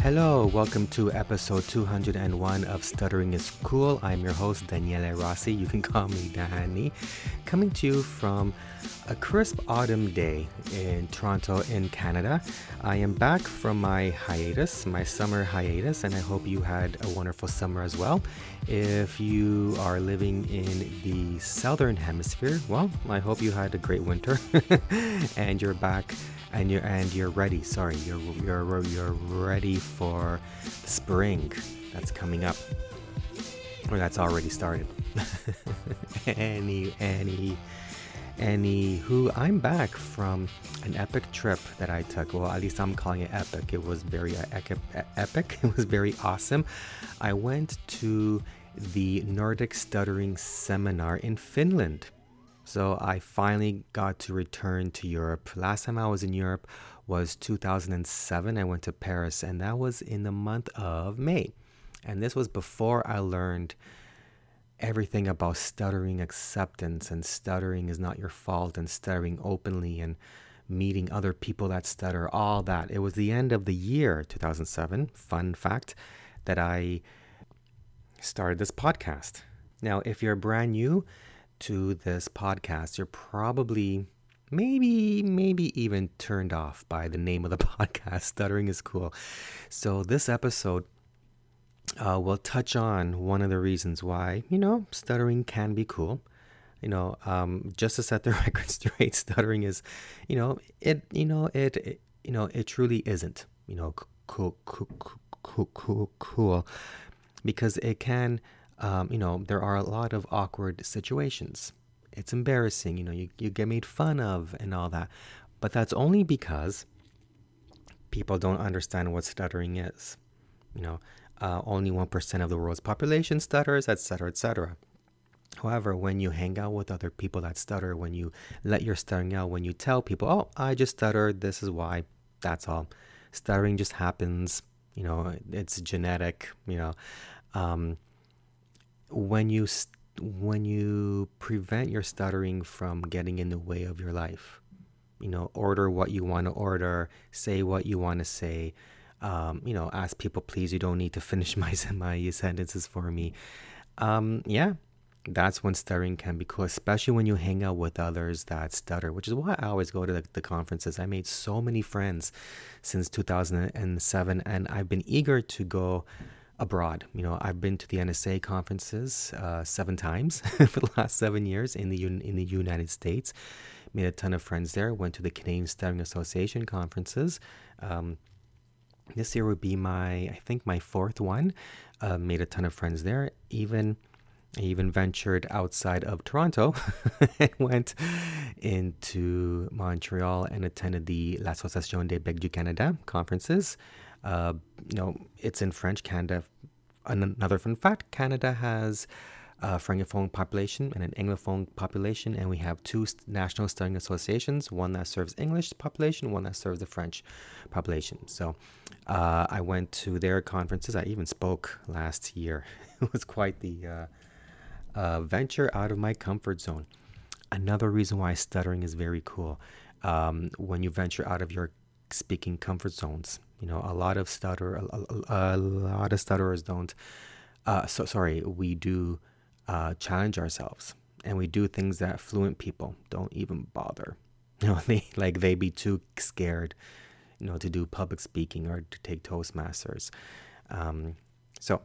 Hello, welcome to episode 201 of Stuttering is Cool. I'm your host, Daniele Rossi. You can call me Danny. Coming to you from a crisp autumn day in Toronto, in Canada. I am back from my hiatus, my summer hiatus, and I hope you had a wonderful summer as well. If you are living in the southern hemisphere, well, I hope you had a great winter and you're back and you're and you're ready. Sorry, you're you're you're ready for spring that's coming up, or that's already started. any any any who I'm back from an epic trip that I took. Well, at least I'm calling it epic. It was very uh, epic. It was very awesome. I went to the Nordic Stuttering Seminar in Finland. So I finally got to return to Europe. Last time I was in Europe was 2007. I went to Paris, and that was in the month of May. And this was before I learned everything about stuttering acceptance and stuttering is not your fault and stuttering openly and meeting other people that stutter, all that. It was the end of the year 2007. Fun fact that I started this podcast. Now, if you're brand new, to this podcast, you're probably maybe maybe even turned off by the name of the podcast stuttering is cool so this episode uh, will touch on one of the reasons why you know stuttering can be cool you know um, just to set the record straight stuttering is you know it you know it, it you know it truly isn't you know cool cool cool cool cool because it can um, you know, there are a lot of awkward situations. It's embarrassing, you know, you, you get made fun of and all that. But that's only because people don't understand what stuttering is. You know, uh, only 1% of the world's population stutters, etc., etc. However, when you hang out with other people that stutter, when you let your stuttering out, when you tell people, oh, I just stuttered, this is why, that's all. Stuttering just happens, you know, it's genetic, you know. Um, when you st- when you prevent your stuttering from getting in the way of your life you know order what you want to order say what you want to say um, you know ask people please you don't need to finish my my sentences for me um, yeah that's when stuttering can be cool, especially when you hang out with others that stutter, which is why I always go to the, the, conferences. I made so many friends since 2007, and I've been eager to go abroad. You know, I've been to the NSA conferences uh, seven times for the last seven years in the in the United States. Made a ton of friends there. Went to the Canadian Stuttering Association conferences. Um, this year would be my, I think, my fourth one. Uh, made a ton of friends there. Even I even ventured outside of Toronto and went into Montreal and attended the l'Association des Bègues du Canada conferences. Uh, you know, it's in French. Canada. Another fun fact: Canada has a francophone population and an anglophone population, and we have two national stuttering associations: one that serves English population, one that serves the French population. So, uh, I went to their conferences. I even spoke last year. it was quite the uh, uh, venture out of my comfort zone. Another reason why stuttering is very cool. Um, when you venture out of your speaking comfort zones, you know, a lot of stutter, a, a, a lot of stutterers don't. Uh, so sorry, we do uh, challenge ourselves, and we do things that fluent people don't even bother. You know, they like they be too scared, you know, to do public speaking or to take Toastmasters. Um, so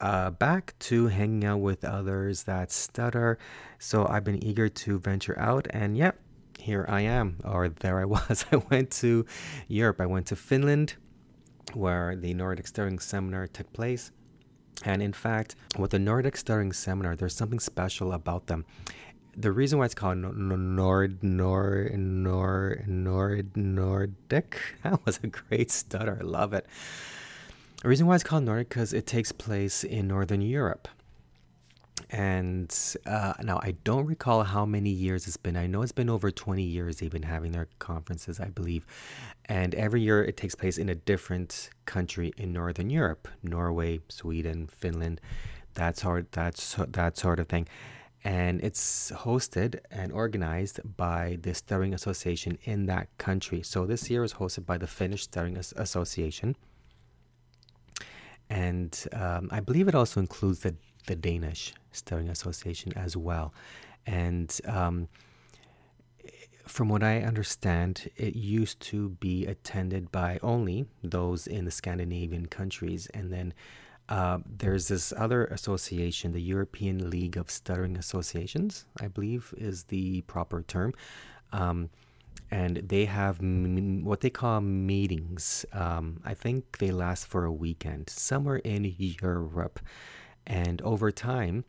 uh, back to hanging out with others that stutter. So I've been eager to venture out, and yep, here I am, or there I was. I went to Europe. I went to Finland where the Nordic Stuttering Seminar took place. And in fact, with the Nordic Stuttering Seminar, there's something special about them. The reason why it's called Nord Nord Nord Nord Nordic that was a great stutter. I love it. The reason why it's called Nordic because it takes place in Northern Europe. And uh, now I don't recall how many years it's been. I know it's been over 20 years they've been having their conferences, I believe. And every year it takes place in a different country in Northern Europe Norway, Sweden, Finland, that sort, that's, that sort of thing. And it's hosted and organized by the Stuttering Association in that country. So this year is hosted by the Finnish Stuttering Association. and um, I believe it also includes the the Danish Stuttering Association as well. And um, from what I understand, it used to be attended by only those in the Scandinavian countries, and then uh, there's this other association, the European League of Stuttering Associations, I believe is the proper term. Um, and they have m- what they call meetings. Um, I think they last for a weekend somewhere in Europe. And over time,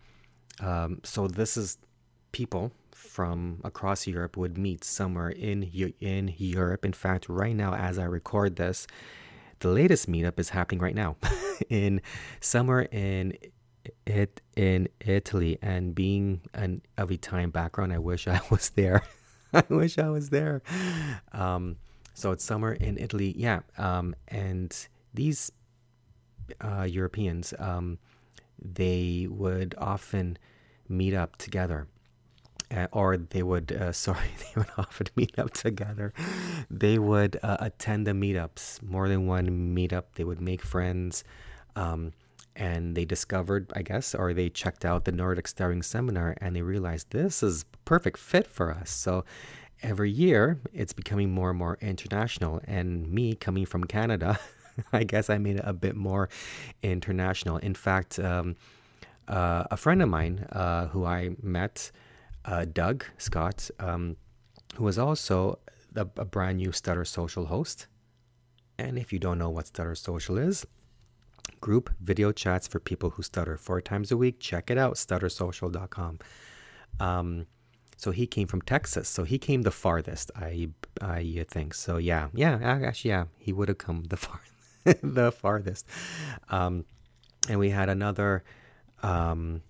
um, so this is people from across Europe would meet somewhere in in Europe. In fact, right now, as I record this, the latest meetup is happening right now in somewhere in it in Italy. And being an of Italian background, I wish I was there. I wish I was there. Um, so it's somewhere in Italy, yeah. Um, and these uh, Europeans, um, they would often meet up together. Uh, or they would, uh, sorry, they would often meet up together. They would uh, attend the meetups, more than one meetup. They would make friends. Um, and they discovered, I guess, or they checked out the Nordic Stuttering Seminar and they realized this is perfect fit for us. So every year it's becoming more and more international. And me coming from Canada, I guess I made it a bit more international. In fact, um, uh, a friend of mine uh, who I met, uh, Doug Scott, um, who was also a, a brand new Stutter Social host. And if you don't know what Stutter Social is, group video chats for people who stutter four times a week. Check it out, stuttersocial.com. Um, so he came from Texas. So he came the farthest, I I think. So yeah, yeah, actually, yeah, he would have come the far the farthest. Um, and we had another. Um,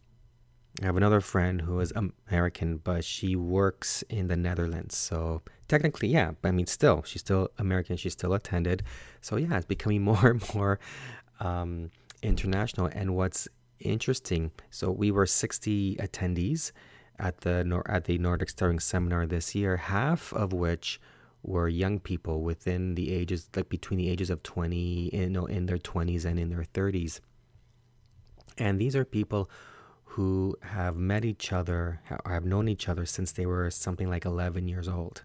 I have another friend who is American, but she works in the Netherlands. So technically, yeah, but I mean, still, she's still American. She still attended. So yeah, it's becoming more and more um, international. And what's interesting, so we were 60 attendees at the at the Nordic Stuttering Seminar this year, half of which were young people within the ages like between the ages of 20 you know in their 20s and in their 30s and these are people who have met each other have known each other since they were something like 11 years old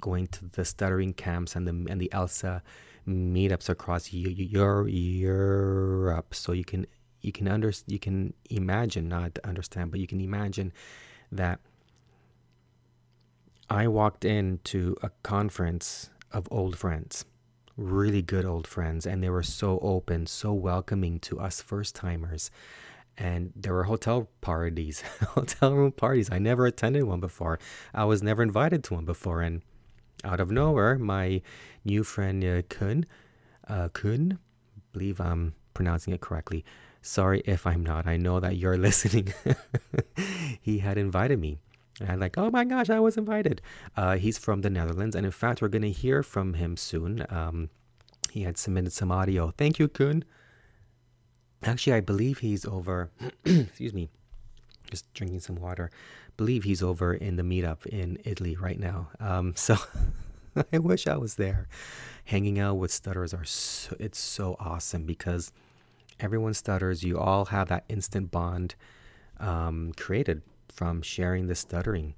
going to the stuttering camps and the and the elsa meetups across Europe. So you can you can under you can imagine not understand, but you can imagine that I walked into a conference of old friends, really good old friends, and they were so open, so welcoming to us first timers. And there were hotel parties, hotel room parties. I never attended one before. I was never invited to one before, and out of nowhere, my new friend uh, Kun, uh, Kun, believe I'm pronouncing it correctly. Sorry if I'm not. I know that you're listening. he had invited me. And like, oh my gosh, I was invited. Uh, he's from the Netherlands. And in fact, we're going to hear from him soon. Um, he had submitted some audio. Thank you, Kun. Actually, I believe he's over. excuse me. Just drinking some water believe he's over in the meetup in Italy right now. Um, so I wish I was there. Hanging out with stutterers are so, it's so awesome because everyone stutters. You all have that instant bond um, created from sharing the stuttering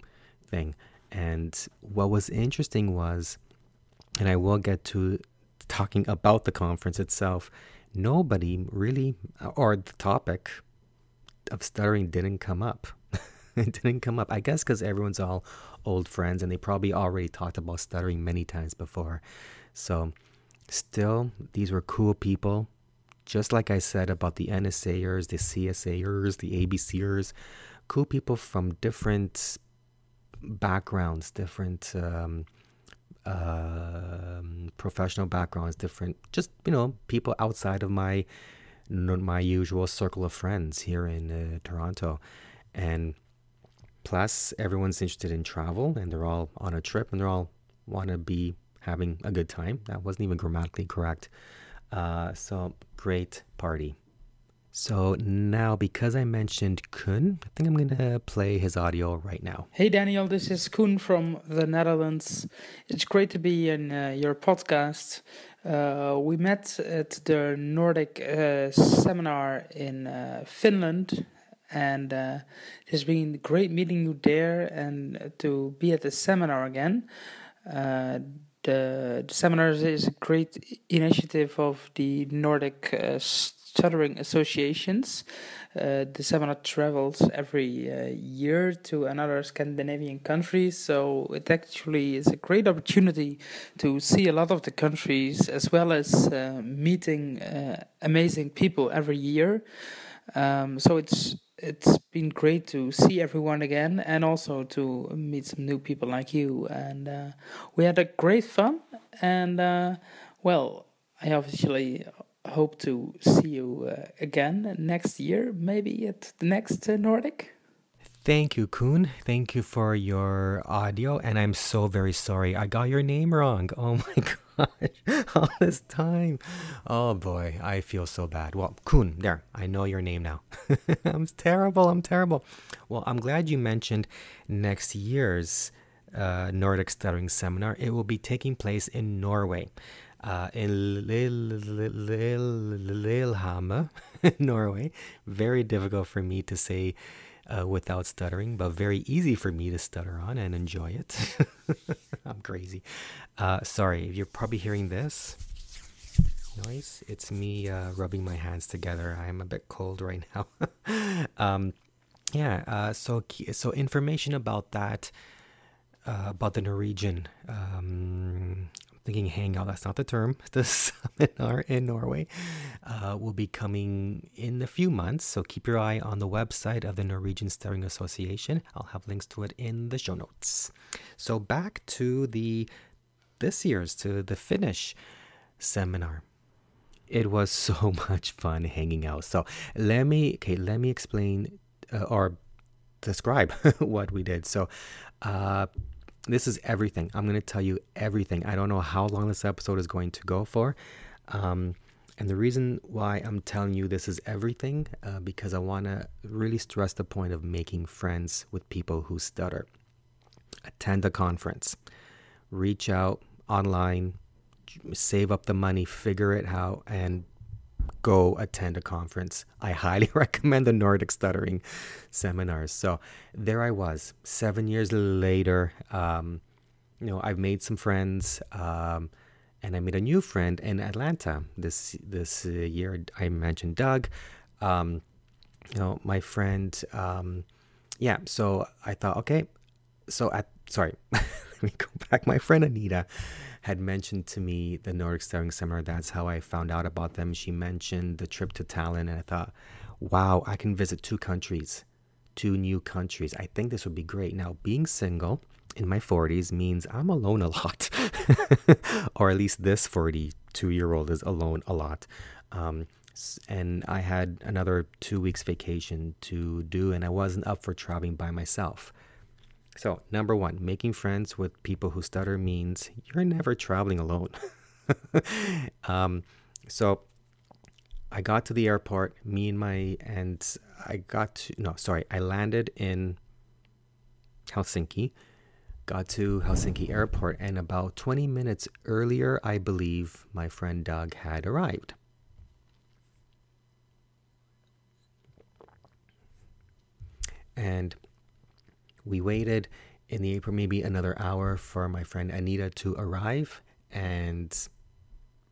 thing. And what was interesting was, and I will get to talking about the conference itself. Nobody really, or the topic of stuttering didn't come up. it didn't come up. I guess because everyone's all old friends and they probably already talked about stuttering many times before. So, still, these were cool people. Just like I said about the NSAers, the CSAers, the ABCers, cool people from different backgrounds, different um, uh, professional backgrounds, different, just, you know, people outside of my my usual circle of friends here in uh, Toronto. And Plus, everyone's interested in travel and they're all on a trip and they're all want to be having a good time. That wasn't even grammatically correct. Uh, so, great party. So now, because I mentioned Koen, I think I'm going to play his audio right now. Hey Daniel, this is Koen from the Netherlands. It's great to be in uh, your podcast. Uh, we met at the Nordic uh, seminar in uh, Finland, and uh, it has been great meeting you there and to be at the seminar again. Uh, the, the seminar is a great initiative of the Nordic stuttering associations. Uh, the seminar travels every uh, year to another Scandinavian country, so it actually is a great opportunity to see a lot of the countries as well as uh, meeting uh, amazing people every year. Um, so it's it's been great to see everyone again and also to meet some new people like you. And uh, we had a great fun, and uh, well, I obviously hope to see you uh, again next year, maybe at the next uh, Nordic. Thank you, Kuhn. Thank you for your audio, and I'm so very sorry. I got your name wrong. Oh my gosh, all this time. Oh boy, I feel so bad. Well, Kuhn, there, I know your name now. I'm terrible. I'm terrible. Well, I'm glad you mentioned next year's uh, Nordic Stuttering Seminar. It will be taking place in Norway uh, in Lillehammer, Norway. Very difficult for me to say uh, without stuttering, but very easy for me to stutter on and enjoy it. I'm crazy. Uh, sorry, if you're probably hearing this noise. It's me uh, rubbing my hands together. I'm a bit cold right now. um, yeah. Uh, so so information about that. Uh, about the Norwegian um, thinking hangout, that's not the term, the seminar in Norway uh, will be coming in a few months. So keep your eye on the website of the Norwegian Stuttering Association. I'll have links to it in the show notes. So back to the this year's, to the Finnish seminar. It was so much fun hanging out. So let me, okay, let me explain uh, or describe what we did. So, uh, this is everything. I'm going to tell you everything. I don't know how long this episode is going to go for. Um, and the reason why I'm telling you this is everything, uh, because I want to really stress the point of making friends with people who stutter. Attend a conference, reach out online, save up the money, figure it out, and go attend a conference. I highly recommend the Nordic Stuttering seminars. So there I was, seven years later. Um, you know, I've made some friends, um, and I made a new friend in Atlanta this this uh, year. I mentioned Doug. Um, you know, my friend. Um, yeah, so I thought, okay, so at sorry, let me go back. My friend Anita had mentioned to me the Nordic Stuttering Seminar. That's how I found out about them. She mentioned the trip to Tallinn, and I thought, wow, I can visit two countries, two new countries. I think this would be great. Now, being single in my 40s means I'm alone a lot, or at least this 42 year old is alone a lot. Um, and I had another two weeks vacation to do, and I wasn't up for traveling by myself. So, number one, making friends with people who stutter means you're never traveling alone. um, so, I got to the airport, me and my, and I got to, no, sorry, I landed in Helsinki, got to Helsinki airport, and about 20 minutes earlier, I believe my friend Doug had arrived. And we waited in the April maybe another hour for my friend Anita to arrive and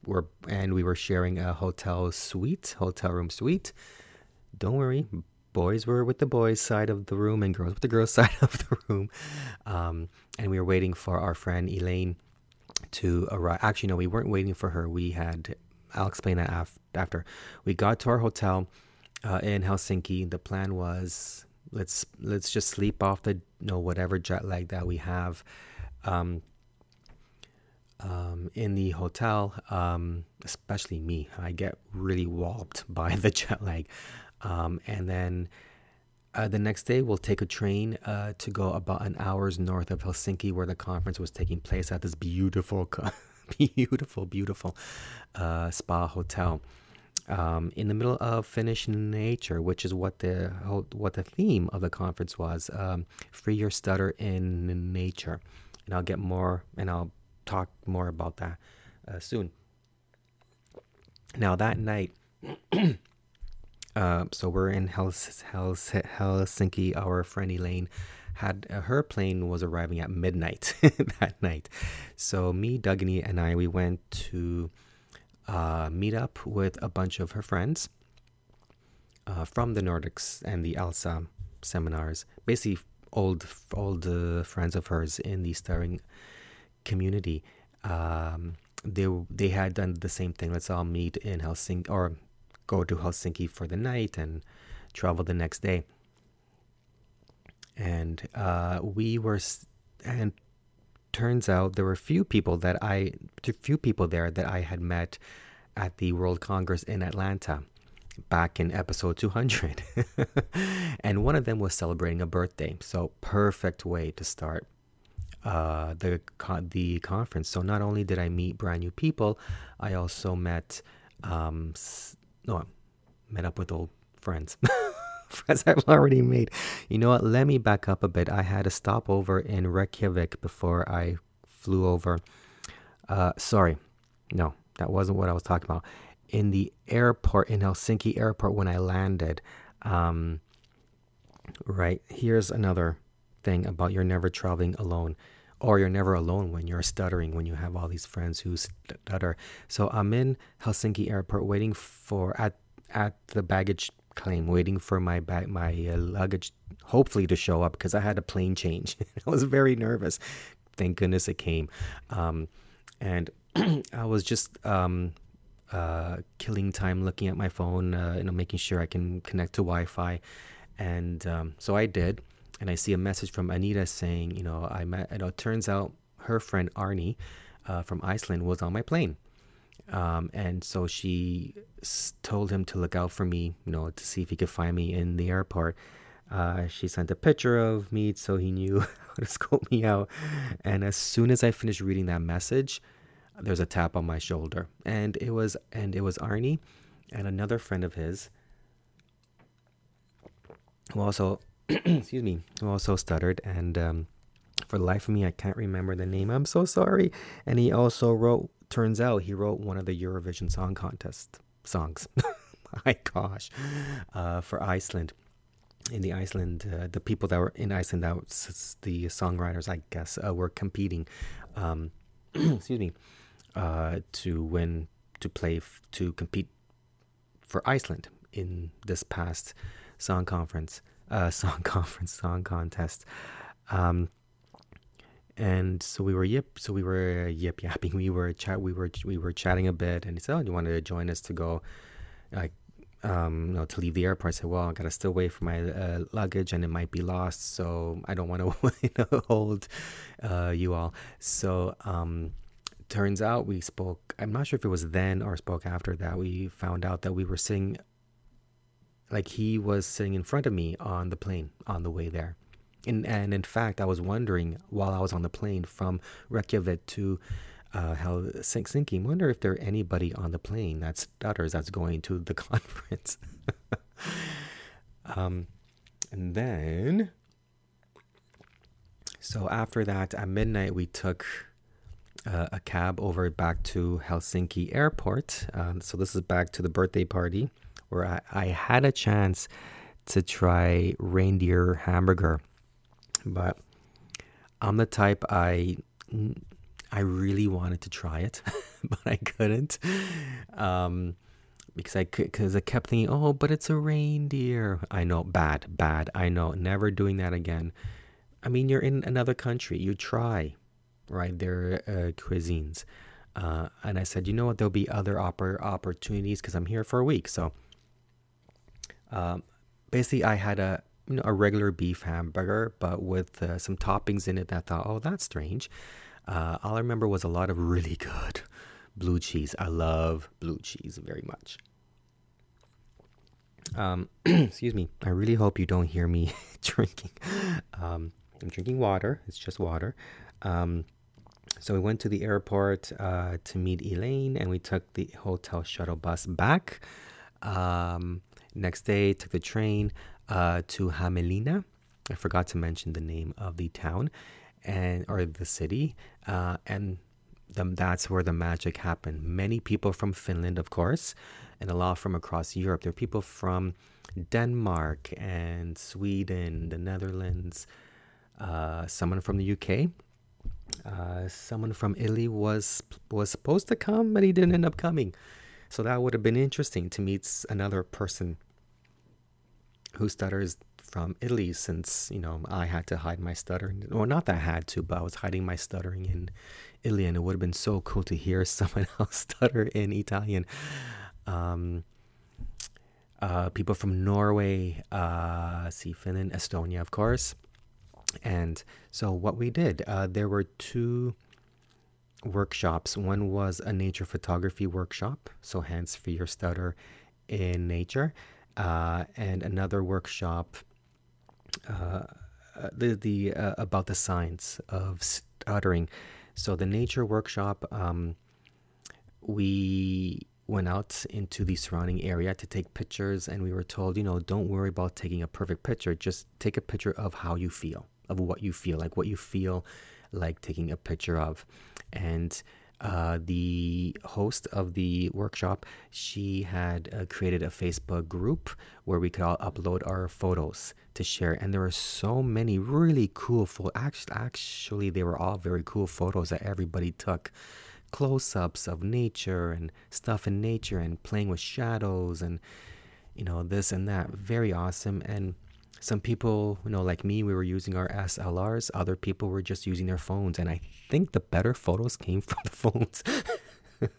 we're and we were sharing a hotel suite, hotel room suite. Don't worry, boys were with the boys side of the room and girls with the girls side of the room. Um, and we were waiting for our friend Elaine to arrive. Actually, no, we weren't waiting for her. We had, I'll explain that af- after. We got to our hotel uh, in Helsinki. The plan was let's let's just sleep off the you know whatever jet lag that we have um, um, in the hotel um, especially me. I get really walloped by the jet lag. Um, and then uh, the next day we'll take a train uh, to go about an hour's north of helsinki where the conference was taking place at this beautiful beautiful beautiful uh, spa hotel um, in the middle of Finnish nature, which is what the what the theme of the conference was. Um, free your stutter in nature, and I'll get more and I'll talk more about that uh, soon. Now that night, uh, so we're in Hels- Hels- Helsinki. Our friend Elaine had uh, her plane was arriving at midnight that night. So me, Dugany, and I we went to uh, meet up with a bunch of her friends uh, from the Nordics and the ELSA seminars. Basically, old old uh, friends of hers in the stuttering community. Um, they they had done the same thing. Let's all meet in Helsinki or go to Helsinki for the night and travel the next day. And uh, we were, and turns out there were few people that I, few people there that I had met at the World Congress in Atlanta back in episode 200. and one of them was celebrating a birthday. So, perfect way to start uh, the the conference. So not only did I meet brand new people, I also met um, no, met up with old friends. friends I've already made. You know what? Let me back up a bit. I had a stopover in Reykjavik before I flew over. Uh, sorry, no, that wasn't what I was talking about. In the airport in Helsinki airport when I landed, um, right here's another thing about you're never traveling alone or you're never alone when you're stuttering when you have all these friends who stutter so i'm in helsinki airport waiting for at at the baggage claim waiting for my bag my uh, luggage hopefully to show up because i had a plane change. I was very nervous. Thank goodness it came. Um, and i was just um, uh, killing time looking at my phone uh, you know making sure i can connect to wi-fi. And um, so i did. And I see a message from Anita saying, you know, I met, you know, it turns out her friend Arnie uh, from Iceland was on my plane. Um, and so she told him to look out for me, you know, to see if he could find me in the airport. Uh, she sent a picture of me so he knew how to scope me out. And as soon as I finished reading that message, there's a tap on my shoulder, and it was and it was Arnie and another friend of his who also excuse me, who also stuttered. And um, for the life of me, I can't remember the name. I'm so sorry. And he also wrote, turns out he wrote one of the Eurovision Song Contest songs. My gosh, uh, for Iceland. In the Iceland, uh, the people that were in Iceland, that was the songwriters, I guess, uh, were competing. Um, excuse me, uh, to win, to play, f- to compete for Iceland in this past song conference uh, song conference, song contest. Um, and so we were yip, so we were yip yapping. We were chat, we were we were chatting a bit, and he said, "Oh, you wanted to join us to go, like, um, you know, to leave the airport?" I said, "Well, I gotta still wait for my uh, luggage, and it might be lost, so I don't want to you know, hold uh, you all." So, um, turns out we spoke. I'm not sure if it was then or spoke after that. We found out that we were sitting like he was sitting in front of me on the plane on the way there. And, and in fact, I was wondering while I was on the plane from Reykjavik to uh, Helsinki, wonder if there anybody on the plane that stutters that's going to the conference. um, and then, so after that, at midnight, we took uh, a cab over back to Helsinki airport. Um, so this is back to the birthday party where I, I had a chance to try reindeer hamburger, but I'm the type I I really wanted to try it, but I couldn't. Um, because I because I kept thinking, oh, but it's a reindeer. I know, bad, bad. I know, never doing that again. I mean, you're in another country. You try, right? Their uh, cuisines, uh, and I said, you know what? There'll be other oppor- opportunities because I'm here for a week. So um, basically, I had a you know a regular beef hamburger, but with uh, some toppings in it. That I thought, oh, that's strange. Uh, all I remember was a lot of really good blue cheese. I love blue cheese very much. Um, excuse me. I really hope you don't hear me drinking. Um, I'm drinking water. It's just water. Um, so we went to the airport uh, to meet Elaine, and we took the hotel shuttle bus back Um, next day, took the train uh, to Hämeenlinna. I forgot to mention the name of the town and or the city, uh, and the, that's where the magic happened. Many people from Finland, of course, and a lot from across Europe. There are people from Denmark and Sweden, the Netherlands, uh, someone from the UK. Uh, someone from Italy was was supposed to come, but he didn't end up coming. So that would have been interesting to meet another person who stutters from Italy, since you know I had to hide my stuttering. Well, not that I had to, but I was hiding my stuttering in Italy, and it would have been so cool to hear someone else stutter in Italian. Um, uh, people from Norway, uh, see Finland, Estonia, of course. And so what we did, uh, there were two workshops. One was a nature photography workshop, so hands for your stutter in nature, uh, and another workshop, uh, uh, the the uh, about the science of stuttering. So the nature workshop, um, we went out into the surrounding area to take pictures, and we were told, you know, don't worry about taking a perfect picture. Just take a picture of how you feel, of what you feel, like what you feel like taking a picture of. And uh, the host of the workshop, she had uh, created a Facebook group where we could all upload our photos to share. And there were so many really cool photos. Actually, actually, they were all very cool photos that everybody took close ups of nature and stuff in nature and playing with shadows and, you know, this and that. Very awesome. And some people, you know, like me, we were using our SLRs. Other people were just using their phones. And I think the better photos came from the phones.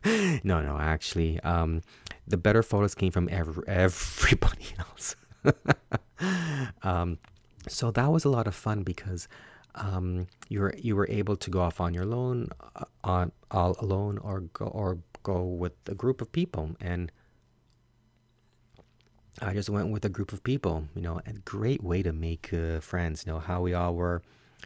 no, no, actually, um, the better photos came from every, everybody else. um, so that was a lot of fun because um, you were you were able to go off on your own, uh, on all alone, or go or go with a group of people. And I just went with a group of people. You know, a great way to make uh, friends. You know how we all were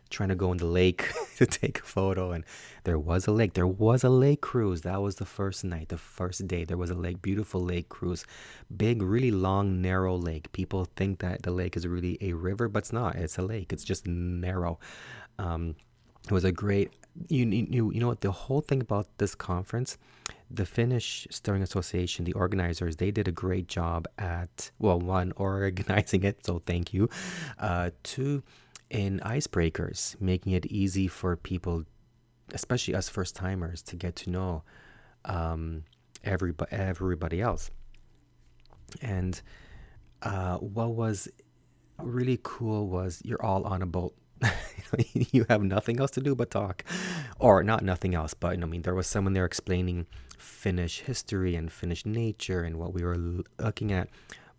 trying to go in the lake to take a photo and there was a lake there was a lake cruise. That was the first night the first day. There was a lake beautiful lake cruise. Big really long narrow lake. People think that the lake is really a river but it's not. It's a lake. It's just narrow. Um, it was a great you, you you know what the whole thing about this conference the Finnish stuttering Association, the organizers, they did a great job at well, one organizing it, so thank you. Uh, two, in icebreakers, making it easy for people, especially us first timers, to get to know um, everybody, everybody else. And uh, what was really cool was you're all on a boat. you have nothing else to do but talk, or not nothing else, but I mean, there was someone there explaining Finnish history and Finnish nature and what we were looking at,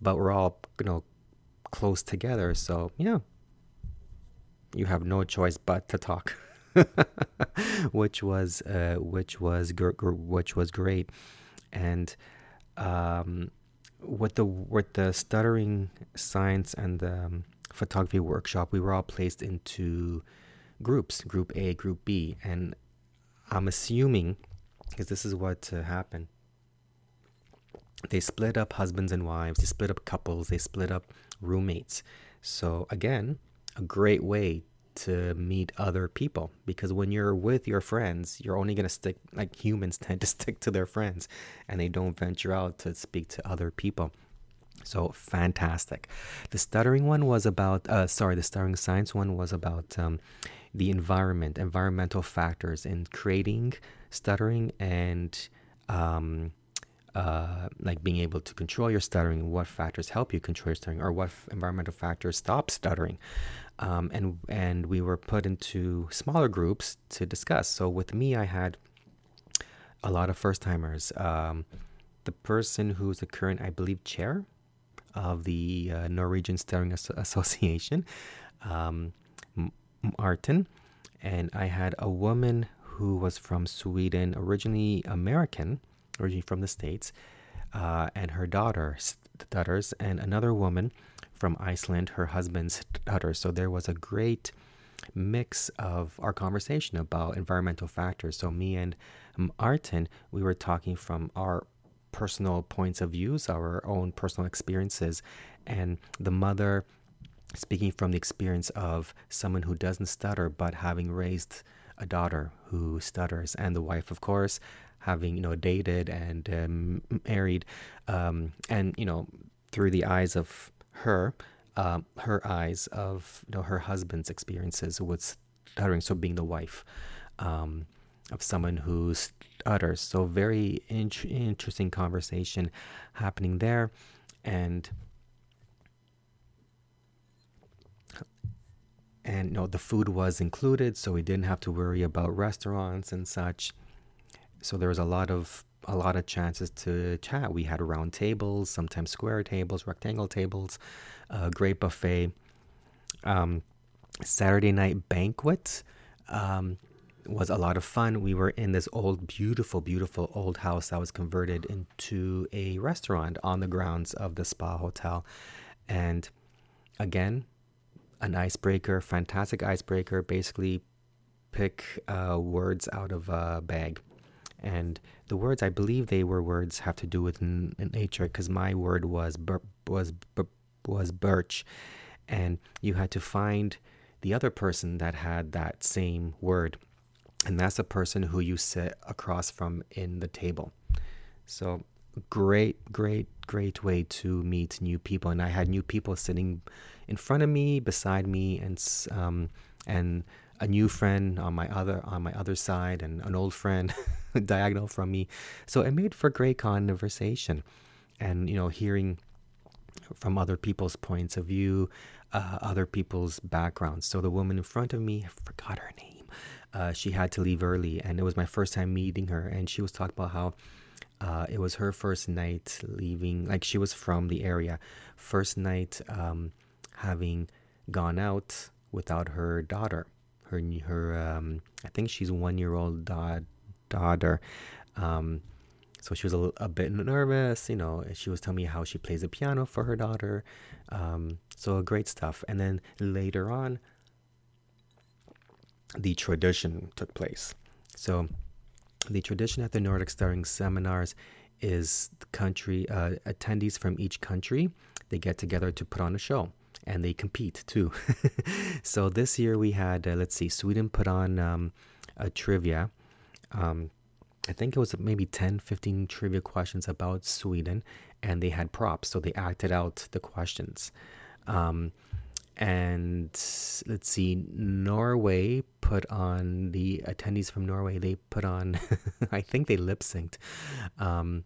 but we're all you know close together. So yeah, you have no choice but to talk, which was uh, which was gr- gr- which was great, and um, with the with the stuttering science and the um, photography workshop, we were all placed into groups, group A, group B, and I'm assuming because this is what uh, happened. They split up husbands and wives, they split up couples, they split up roommates. So again, a great way to meet other people because when you're with your friends, you're only going to stick, like humans tend to stick to their friends and they don't venture out to speak to other people. So fantastic. The stuttering one was about, uh, sorry, the stuttering science one was about um, the environment, environmental factors in creating stuttering and um, uh, like being able to control your stuttering, what factors help you control your stuttering, or what f- environmental factors stop stuttering. Um, and and we were put into smaller groups to discuss. So with me, I had a lot of first timers. Um, the person who's the current, I believe, chair of the uh, Norwegian Stuttering As- Association, um, Martin, and I had a woman who was from Sweden, originally American, originally from the States, uh, and her daughter daughters, and another woman from Iceland, her husband's stutters. So there was a great mix of our conversation about environmental factors. So me and Martin, we were talking from our personal points of views, our own personal experiences, and the mother speaking from the experience of someone who doesn't stutter but having raised a daughter who stutters, and the wife, of course, having you know dated and um, married, um, and you know through the eyes of her, um, her eyes of you know her husband's experiences with stuttering, so being the wife um, of someone who stutters. So very in- interesting conversation happening there, and and no, the food was included so we didn't have to worry about restaurants and such. So there was a lot of a lot of chances to chat. We had round tables sometimes square tables rectangle tables a great buffet um, saturday night banquet um, was a lot of fun we were in this old beautiful beautiful old house that was converted into a restaurant on the grounds of the spa hotel and again an icebreaker, fantastic icebreaker. Basically, pick uh, words out of a bag. And the words, I believe they were words have to do with n- nature because my word was was was birch, and you had to find the other person that had that same word, and that's the person who you sit across from in the table. So great, great, great way to meet new people, and I had new people sitting in front of me, beside me, and um, and a new friend on my other on my other side, and an old friend diagonal from me. So it made for great conversation, and you know, hearing from other people's points of view, uh, other people's backgrounds. So the woman in front of me, I forgot her name. Uh, she had to leave early, and it was my first time meeting her, and she was talking about how. Uh, it was her first night leaving, like she was from the area. First night um, having gone out without her daughter. Her her um, I think she's one year old da- daughter. Um, so she was a, a, bit nervous, you know. She was telling me how she plays the piano for her daughter. Um, so great stuff. And then later on, the tradition took place. So the tradition at the Nordic Stuttering Seminars is the country uh, attendees from each country they get together to put on a show and they compete too. so this year we had, uh, let's see, Sweden put on um, a trivia. Um, I think it was maybe 10, 15 trivia questions about Sweden, and they had props, so they acted out the questions. Um, and let's see, Norway put on the attendees from Norway, they put on, I think they lip synced um,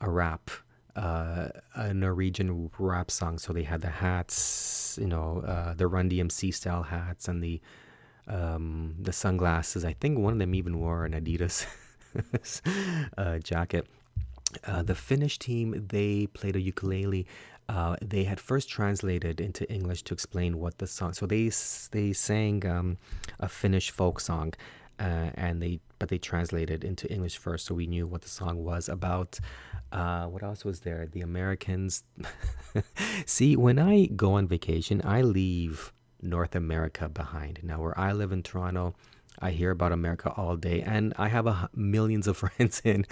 a rap uh, a Norwegian rap song. So they had the hats, you know, uh, the Run DMC style hats and the um, the sunglasses. I think one of them even wore an Adidas uh, jacket. Uh, the Finnish team they played a ukulele. Uh, they had first translated into English to explain what the song. So they they sang um, a Finnish folk song, uh, and they but they translated into English first, so we knew what the song was about. Uh, what else was there? The Americans. See, when I go on vacation, I leave North America behind. Now, where I live in Toronto, I hear about America all day, and I have a, millions of friends in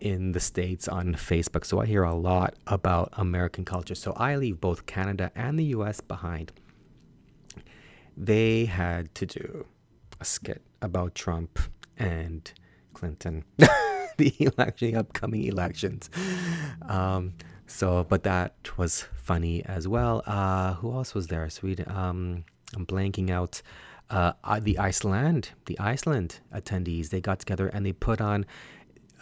in the states on Facebook, so I hear a lot about American culture. So I leave both Canada and the U.S. behind. They had to do a skit about Trump and Clinton. the election, upcoming elections. Um, so, but that was funny as well. Uh, who else was there? Sweden. Um, I'm blanking out. Uh, the Iceland, the Iceland attendees, they got together and they put on.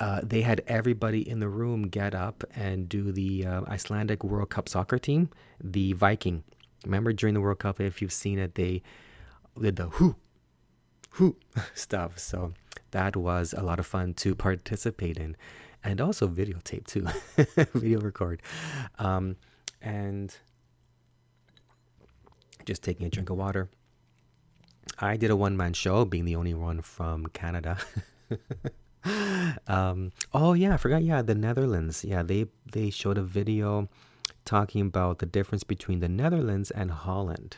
Uh, they had everybody in the room get up and do the uh, Icelandic World Cup soccer team, the Viking. Remember during the World Cup, if you've seen it, they did the who, who stuff. So that was a lot of fun to participate in and also videotape too, video record. Um, and just taking a drink of water. I did a one man show, being the only one from Canada. um, oh yeah, I forgot. Yeah, the Netherlands. Yeah, they they showed a video talking about the difference between the Netherlands and Holland.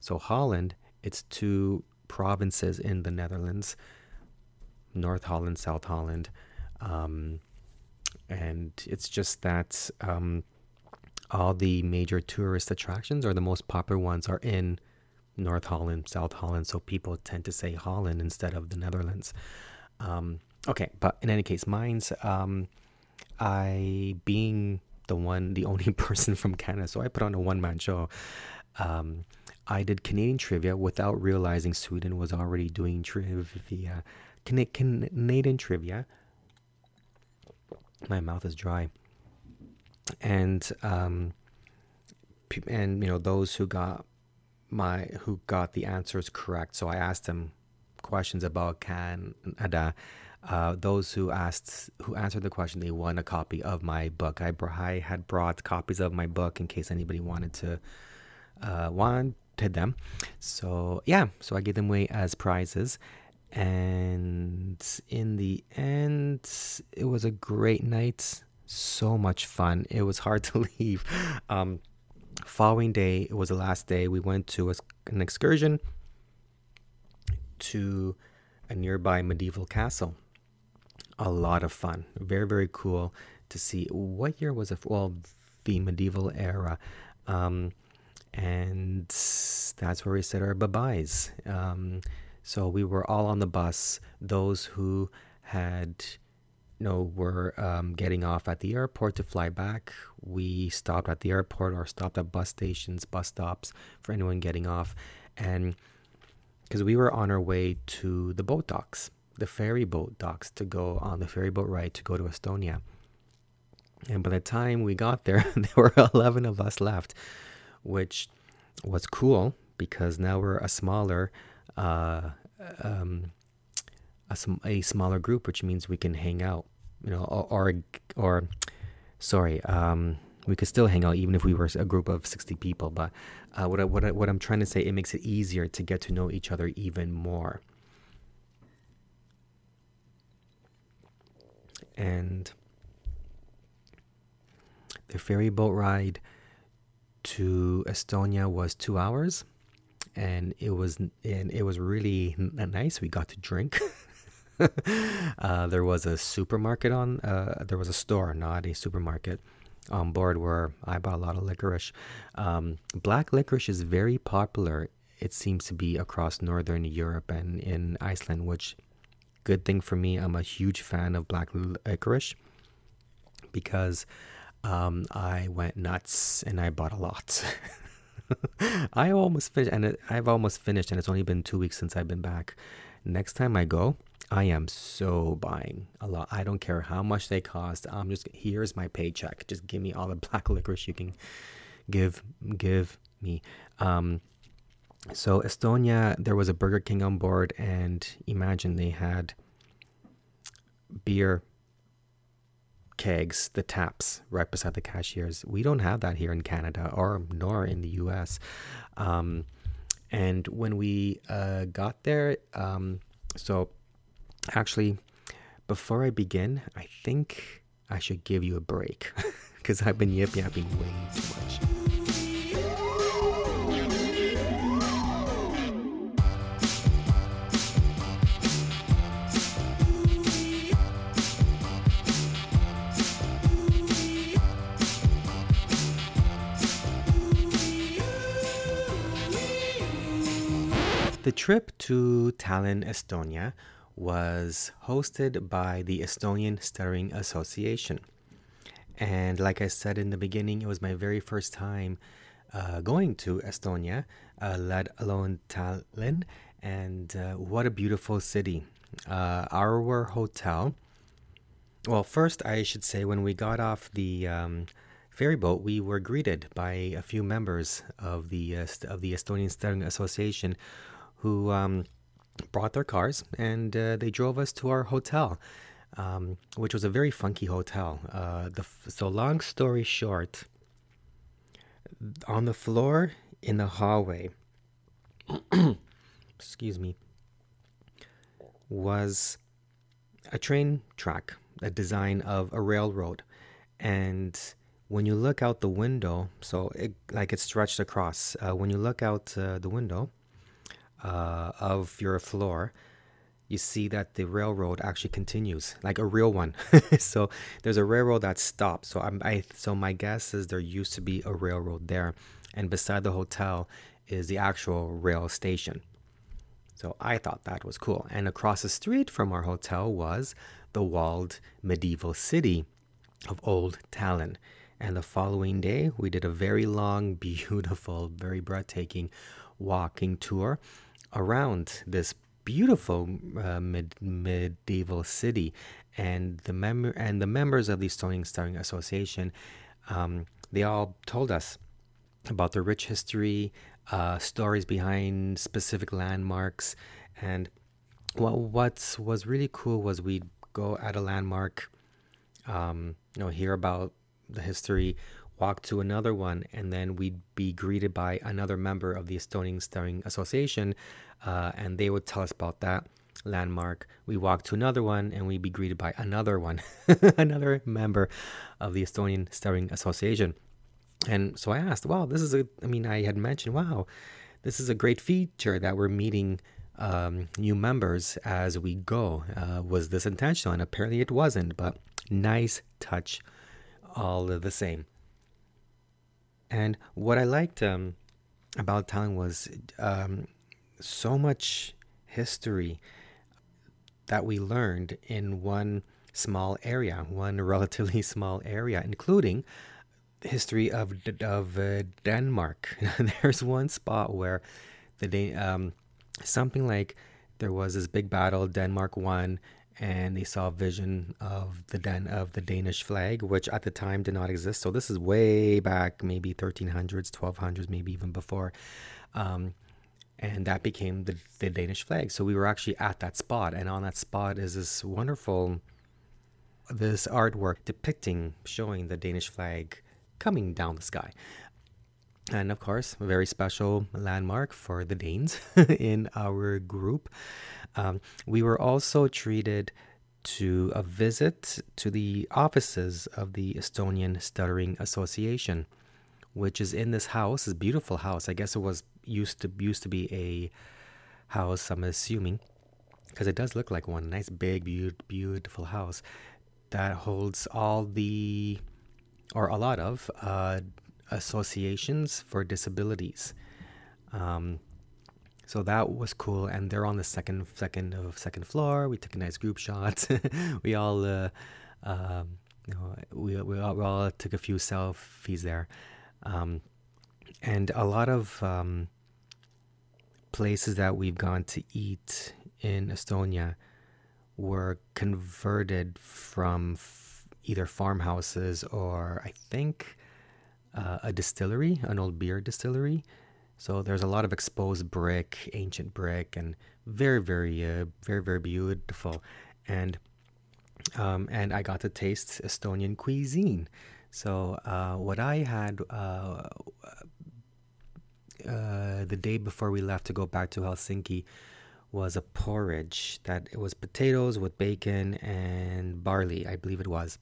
So Holland, it's two provinces in the Netherlands. North Holland, South Holland. Um, and it's just that um, all the major tourist attractions or the most popular ones are in North Holland, South Holland, so people tend to say Holland instead of the Netherlands. Um, okay, but in any case, mine's um, I being the one, the only person from Canada, so I put on a one man show. Um, I did Canadian trivia without realizing Sweden was already doing trivia. Canadian trivia. My mouth is dry. And um, and you know those who got my who got the answers correct. So I asked them questions about Canada. Uh, those who asked who answered the question, they won a copy of my book. I, I had brought copies of my book in case anybody wanted to uh, wanted them. So yeah, so I gave them away as prizes. And in the end, it was a great night. So much fun. It was hard to leave. Um, following day, it was the last day. We went to a, an excursion to a nearby medieval castle. A lot of fun. Very, very cool to see. What year was it? Well, the medieval era. Um, and that's where we said our bye byes. Um, so we were all on the bus. Those who had, know, were um, getting off at the airport to fly back. We stopped at the airport or stopped at bus stations, bus stops for anyone getting off, and because we were on our way to the boat docks, the ferry boat docks, to go on the ferry boat ride to go to Estonia. And by the time we got there, there were 11 of us left which was cool because now we're a smaller uh, um, a, a, smaller group, which means we can hang out, you know, or or, or sorry, um, we could still hang out even if we were a group of sixty people. But uh, what I, what I, what I'm trying to say, it makes it easier to get to know each other even more. And the ferry boat ride to Estonia was two hours, and it was and it was really nice. We got to drink. uh, there was a supermarket on. Uh, there was a store, not a supermarket, on board where I bought a lot of licorice. Um, black licorice is very popular. It seems to be across northern Europe and in Iceland, which good thing for me. I'm a huge fan of black licorice because um, I went nuts and I bought a lot. I almost finished, and it, I've almost finished, and it's only been two weeks since I've been back. Next time I go, I am so buying a lot. I don't care how much they cost. I'm just here's my paycheck. Just give me all the black licorice you can give give me. Um, so Estonia, there was a Burger King on board, and imagine they had beer kegs, the taps right beside the cashiers. We don't have that here in Canada or nor in the US. Um, and when we uh, got there, um, so actually, before I begin, I think I should give you a break because I've been yip yapping way too much. The trip to Tallinn, Estonia was hosted by the Estonian Stuttering Association. And like I said in the beginning, it was my very first time uh, going to Estonia, uh, let alone Tallinn. And uh, what a beautiful city. Uh, our hotel, well, first, I should say, when we got off the um, ferry boat, we were greeted by a few members of the, uh, of the Estonian Stuttering Association who um, brought their cars and uh, they drove us to our hotel, um, which was a very funky hotel. Uh, the, so, long story short, on the floor in the hallway, excuse me, was a train track, a design of a railroad. And when you look out the window, so it, like it stretched across, uh, when you look out uh, the window, uh, of your floor, you see that the railroad actually continues, like a real one. so there's a railroad that stops. So I'm, I, so my guess is there used to be a railroad there, and beside the hotel is the actual rail station. So I thought that was cool. And across the street from our hotel was the walled medieval city of Old Tallinn. And the following day, we did a very long, beautiful, very breathtaking walking tour around this beautiful uh, mid- medieval city. And the member and the members of the Estonian Stuttering Association, um, they all told us about the rich history, uh, stories behind specific landmarks, and what what was really cool was we'd go at a landmark, um, you know, hear about the history, walk to another one, and then we'd be greeted by another member of the Estonian Stuttering Association, uh, and they would tell us about that landmark. We walk to another one, and we'd be greeted by another one, another member of the Estonian Stuttering Association. And so I asked, wow, this is a, I mean, I had mentioned, wow, this is a great feature that we're meeting um, new members as we go. Uh, was this intentional? And apparently it wasn't, but nice touch all the same. And what I liked um, about Tallinn was um, so much history that we learned in one small area, one relatively small area, including history of of uh, Denmark. There's one spot where the um, something like there was this big battle, Denmark won, and they saw a vision of the Den of the Danish flag, which at the time did not exist. So this is way back, maybe 1300s, 1200s, maybe even before. Um, and that became the, the Danish flag. So we were actually at that spot, and on that spot is this wonderful this artwork depicting showing the Danish flag coming down the sky. And of course, a very special landmark for the Danes in our group. Um, we were also treated to a visit to the offices of the Estonian Stuttering Association, which is in this house, this beautiful house. I guess it was used to used to be a house. I'm assuming because it does look like one nice big beautiful house that holds all the or a lot of uh, associations for disabilities. Um, so that was cool, and they're on the second second of second floor. We took a nice group shot. we all, uh, uh, you know, we we all, we all, took a few selfies there, um, and a lot of um, places that we've gone to eat in Estonia were converted from either farmhouses or I think uh, a distillery, an old beer distillery. So there's a lot of exposed brick, ancient brick, and very, very, uh, very, very beautiful. And um, and I got to taste Estonian cuisine. So uh, what I had uh, uh, the day before we left to go back to Helsinki was a porridge that it was potatoes with bacon and barley, I believe it was.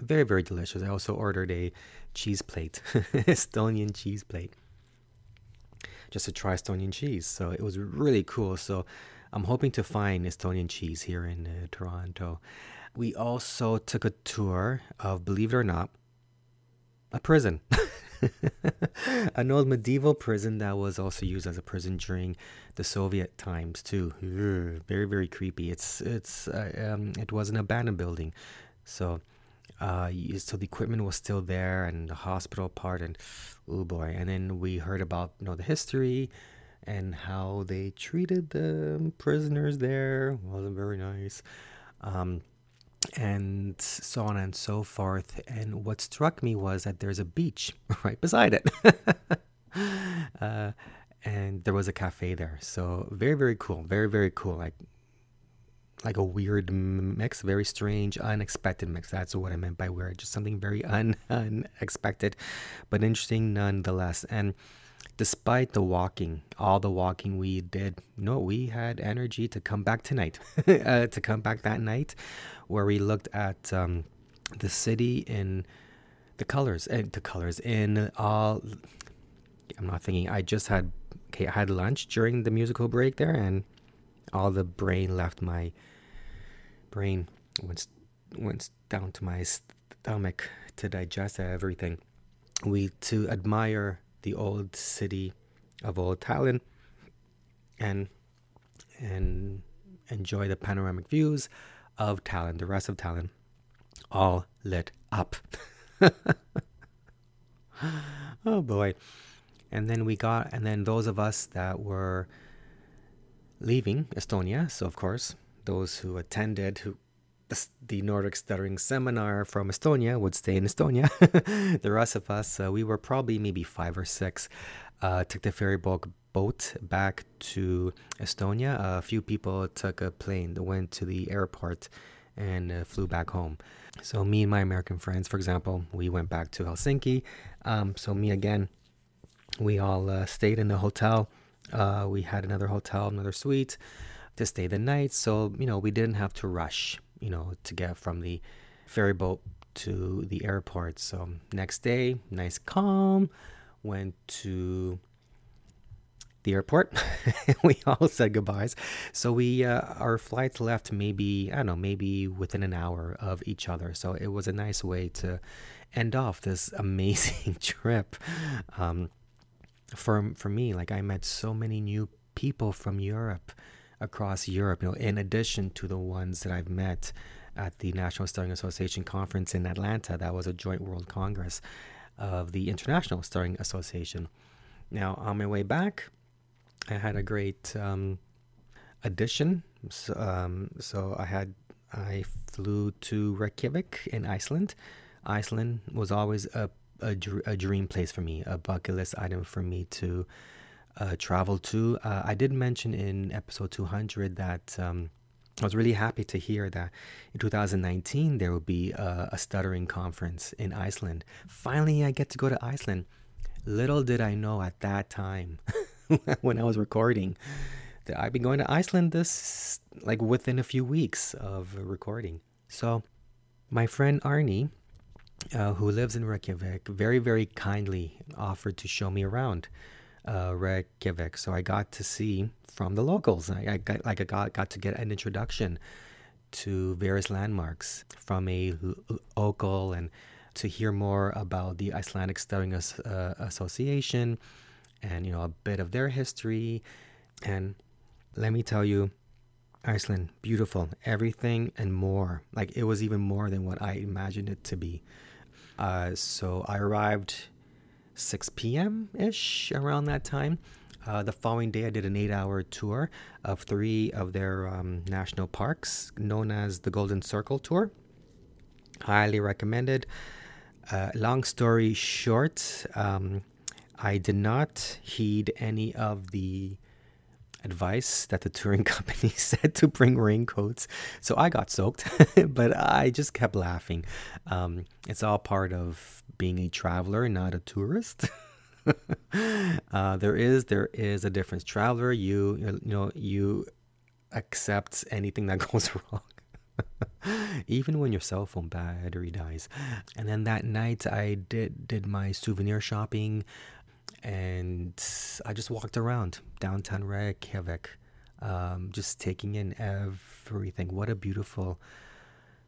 Very, very delicious. I also ordered a cheese plate, Estonian cheese plate, just to try Estonian cheese. So it was really cool. So I'm hoping to find Estonian cheese here in uh, Toronto. We also took a tour of, believe it or not, a prison. An old medieval prison that was also used as a prison during the Soviet times too. Very very creepy. It's it's uh, um, it was an abandoned building, so uh, so the equipment was still there and the hospital part and oh boy. And then we heard about you know the history and how they treated the prisoners there. Wasn't very nice. Um, and so on and so forth. And what struck me was that there's a beach right beside it. Uh, and there was a cafe there. So very very cool. Very very cool. Like like a weird mix, very strange, unexpected mix. That's what I meant by weird, just something very un- unexpected, but interesting nonetheless. And despite the walking, all the walking we did, no, we had energy to come back tonight, uh, to come back that night, where we looked at um, the city in the colors, uh, the colors in all. I'm not thinking. I just had okay. I had lunch during the musical break there, and all the brain left my brain went went down to my stomach to digest everything. We to admire the old city of old Tallinn and and enjoy the panoramic views of Tallinn, the rest of Tallinn, all lit up. oh boy. And then we got, and then those of us that were leaving Estonia, so of course, those who attended who the, the Nordic Stuttering Seminar from Estonia would stay in Estonia. the rest of us, uh, we were probably maybe five or six, uh, took the ferry boat boat back to Estonia. a few people took a plane that went to the airport and uh, flew back home. So me and my American friends, for example, we went back to Helsinki. Um, so me again, we all uh, stayed in the hotel. Uh, we had another hotel, another suite to stay the night. So you know we didn't have to rush, you know, to get from the ferry boat to the airport. So next day, nice calm. Went to the airport. we all said goodbyes. So we uh, our flights left maybe I don't know maybe within an hour of each other. So it was a nice way to end off this amazing trip. Um, for for me, like I met so many new people from Europe across Europe. You know, in addition to the ones that I've met at the National Stuttering Association conference in Atlanta, that was a joint world congress of the International Stuttering Association. Now, on my way back, I had a great um, addition. So, um, so I had I flew to Reykjavik in Iceland. Iceland was always a, a, a dream place for me, a bucket list item for me to uh, travel to. Uh, I did mention in episode 200 that um, I was really happy to hear that in 2019 there will be a, a stuttering conference in Iceland. Finally, I get to go to Iceland. Little did I know at that time. when I was recording that I'd be going to Iceland this like within a few weeks of recording. So my friend Arnie, uh, who lives in Reykjavik, very very kindly offered to show me around uh, Reykjavik. So I got to see from the locals. I, I got like I got got to get an introduction to various landmarks from a local and to hear more about the Icelandic Stuttering uh, Association and you know a bit of their history and let me tell you Iceland beautiful everything and more like it was even more than what I imagined it to be uh, so I arrived 6 p.m. ish around that time uh, the following day, I did an eight hour tour of three of their um, national parks known as the Golden Circle Tour. Highly recommended. Uh, long story short, um, I did not heed any of the advice that the touring company said to bring raincoats. So I got soaked, but I just kept laughing. Um, it's all part of being a traveler, not a tourist. uh, there is there is a difference. Traveler, you you know you accept anything that goes wrong. even when your cell phone battery dies and then that night i did did my souvenir shopping and I just walked around downtown Reykjavik, um, just taking in everything. What a beautiful,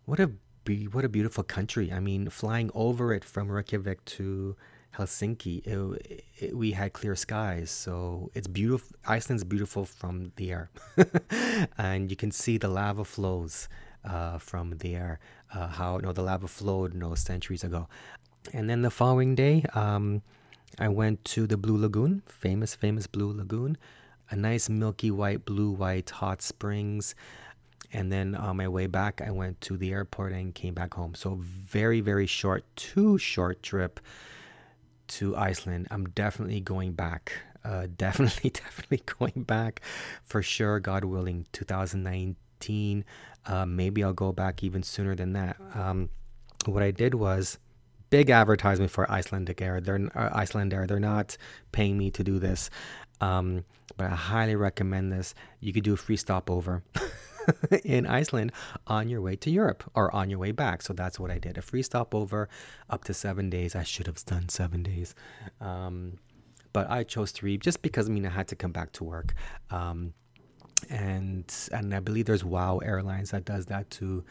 what a be what a beautiful country. I mean, flying over it from Reykjavik to Helsinki, it, it, we had clear skies, so it's beautiful. Iceland's beautiful from the air, and you can see the lava flows uh, from the air. Uh, how know the lava flowed know, centuries ago, and then the following day. Um, I went to the Blue Lagoon, famous, famous Blue Lagoon, a nice milky white, blue white hot springs. And then on my way back, I went to the airport and came back home. So, very, very short, too short trip to Iceland. I'm definitely going back. Uh, definitely, definitely going back for sure, God willing, 2019. Uh, maybe I'll go back even sooner than that. Um, what I did was big advertisement for Icelandic Air. They're uh, Icelandair. They're not paying me to do this, um, but I highly recommend this. You could do a free stopover. in Iceland on your way to Europe or on your way back. So that's what I did. A free stopover up to seven days. I should have done seven days. Um, but I chose three just because I mean I had to come back to work. Um, and and I believe there's WOW Airlines that does that too.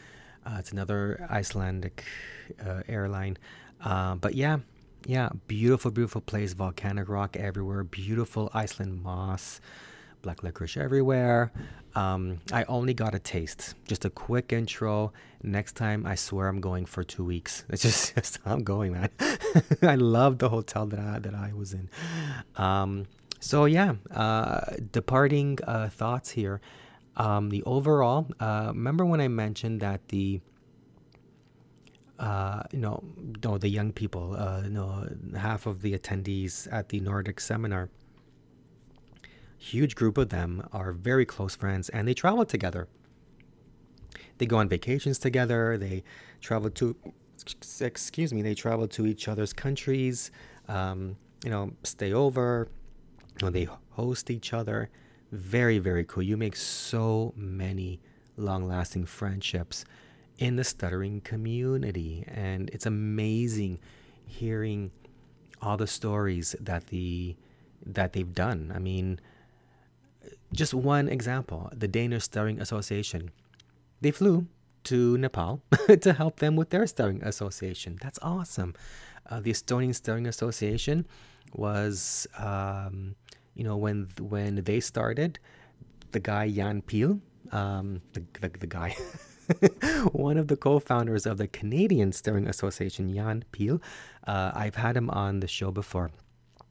Uh, it's another Icelandic uh, airline, uh, but yeah, yeah, beautiful, beautiful place. Volcanic rock everywhere. Beautiful Iceland moss, black licorice everywhere. Um, I only got a taste, just a quick intro. Next time, I swear I'm going for two weeks. It's just, just I'm going, man. I love the hotel that I that I was in. Um, so yeah, uh, departing uh, thoughts here. Um, the overall, uh, remember when I mentioned that the uh, you know, no, the young people, uh, you know, half of the attendees at the Nordic seminar, huge group of them are very close friends and they travel together. They go on vacations together. They travel to, excuse me, they travel to each other's countries. Um, you know, stay over. You know, they host each other. Very, very cool. You make so many long-lasting friendships in the stuttering community, and it's amazing hearing all the stories that the that they've done. I mean, just one example: the Danish Stuttering Association. They flew to Nepal to help them with their stuttering association. That's awesome. Uh, the Estonian Stuttering Association was, um, you know, when when they started, the guy Jaan Pill, um, the, the, the guy, one of the co-founders of the Canadian Stuttering Association, Jaan Pill. Uh, I've had him on the show before.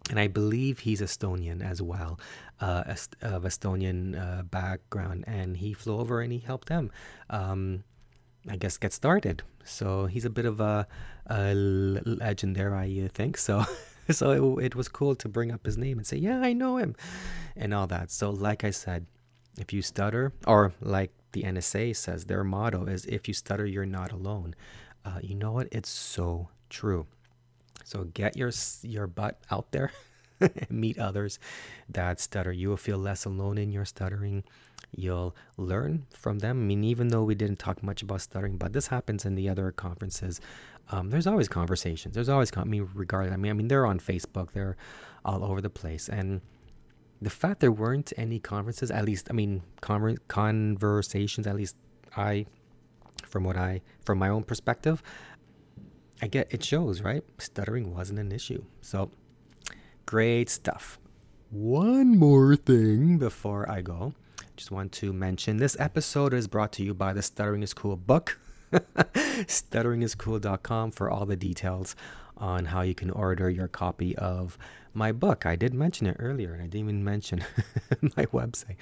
And I believe he's Estonian as well, uh, of Estonian uh, background. And he flew over and he helped them, um, I guess, get started. So he's a bit of a, a legend there, I think. So so it, it was cool to bring up his name and say, yeah, I know him, and all that. So, like I said, if you stutter, or like the NSA says, their motto is, if you stutter, you're not alone. Uh, you know what? It's so true. So get your your butt out there, meet others that stutter. You will feel less alone in your stuttering. You'll learn from them. I mean, even though we didn't talk much about stuttering, but this happens in the other conferences um, there's always conversations. There's always, I mean, regardless. I mean, I mean, they're on Facebook. They're all over the place, and the fact there weren't any conferences, at least, I mean, conver- conversations. At least, I, from what I, from my own perspective, I get it shows right. Stuttering wasn't an issue. So, great stuff. One more thing before I go. Just want to mention this episode is brought to you by the Stuttering is Cool book. stutteringiscool.com for all the details on how you can order your copy of my book. I did mention it earlier, and I didn't even mention my website.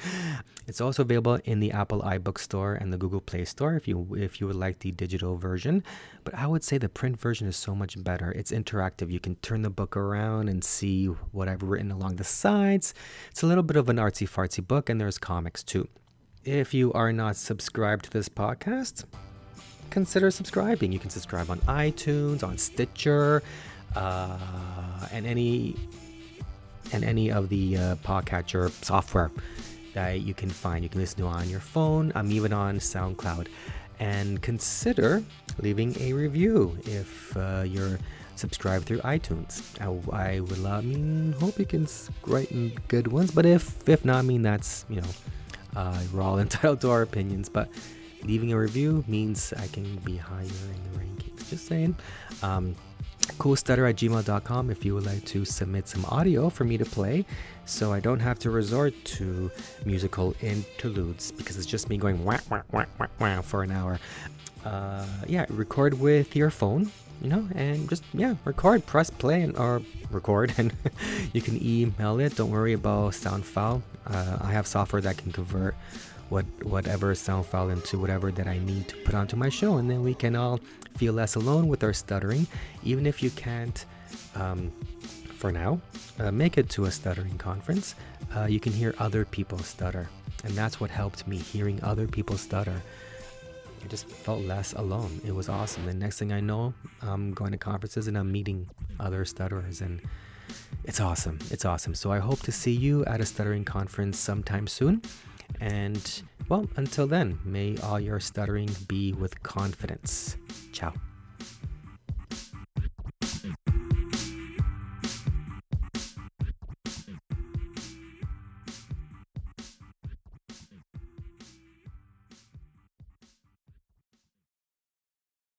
It's also available in the Apple iBook Store and the Google Play Store if you if you would like the digital version. But I would say the print version is so much better. It's interactive. You can turn the book around and see what I've written along the sides. It's a little bit of an artsy fartsy book, and there's comics too. If you are not subscribed to this podcast, consider subscribing. You can subscribe on iTunes, on Stitcher, uh, and any and any of the uh, podcatcher software that you can find. You can listen to on your phone. I'm even on SoundCloud. And consider leaving a review if uh, you're subscribed through iTunes. I, I would love, I mean, hope you can write good ones. But if if not, I mean that's you know, uh, we're all entitled to our opinions. But leaving a review means I can be higher in the rankings. Just saying. Um, coolstutter at gmail.com if you would like to submit some audio for me to play so I don't have to resort to musical interludes because it's just me going wah, wah, wah, wah, wah for an hour. Uh, yeah, record with your phone, you know, and just, yeah, record, press play, and, or record, and you can email it. Don't worry about sound file. Uh, I have software that can convert what whatever sound file into whatever that I need to put onto my show, and then we can all feel less alone with our stuttering, even if you can't. Um, for now, uh, make it to a stuttering conference. Uh, you can hear other people stutter, and that's what helped me hearing other people stutter. I just felt less alone. It was awesome. The next thing I know, I'm going to conferences and I'm meeting other stutterers, and it's awesome. It's awesome. So I hope to see you at a stuttering conference sometime soon. And well, until then, may all your stuttering be with confidence. Ciao.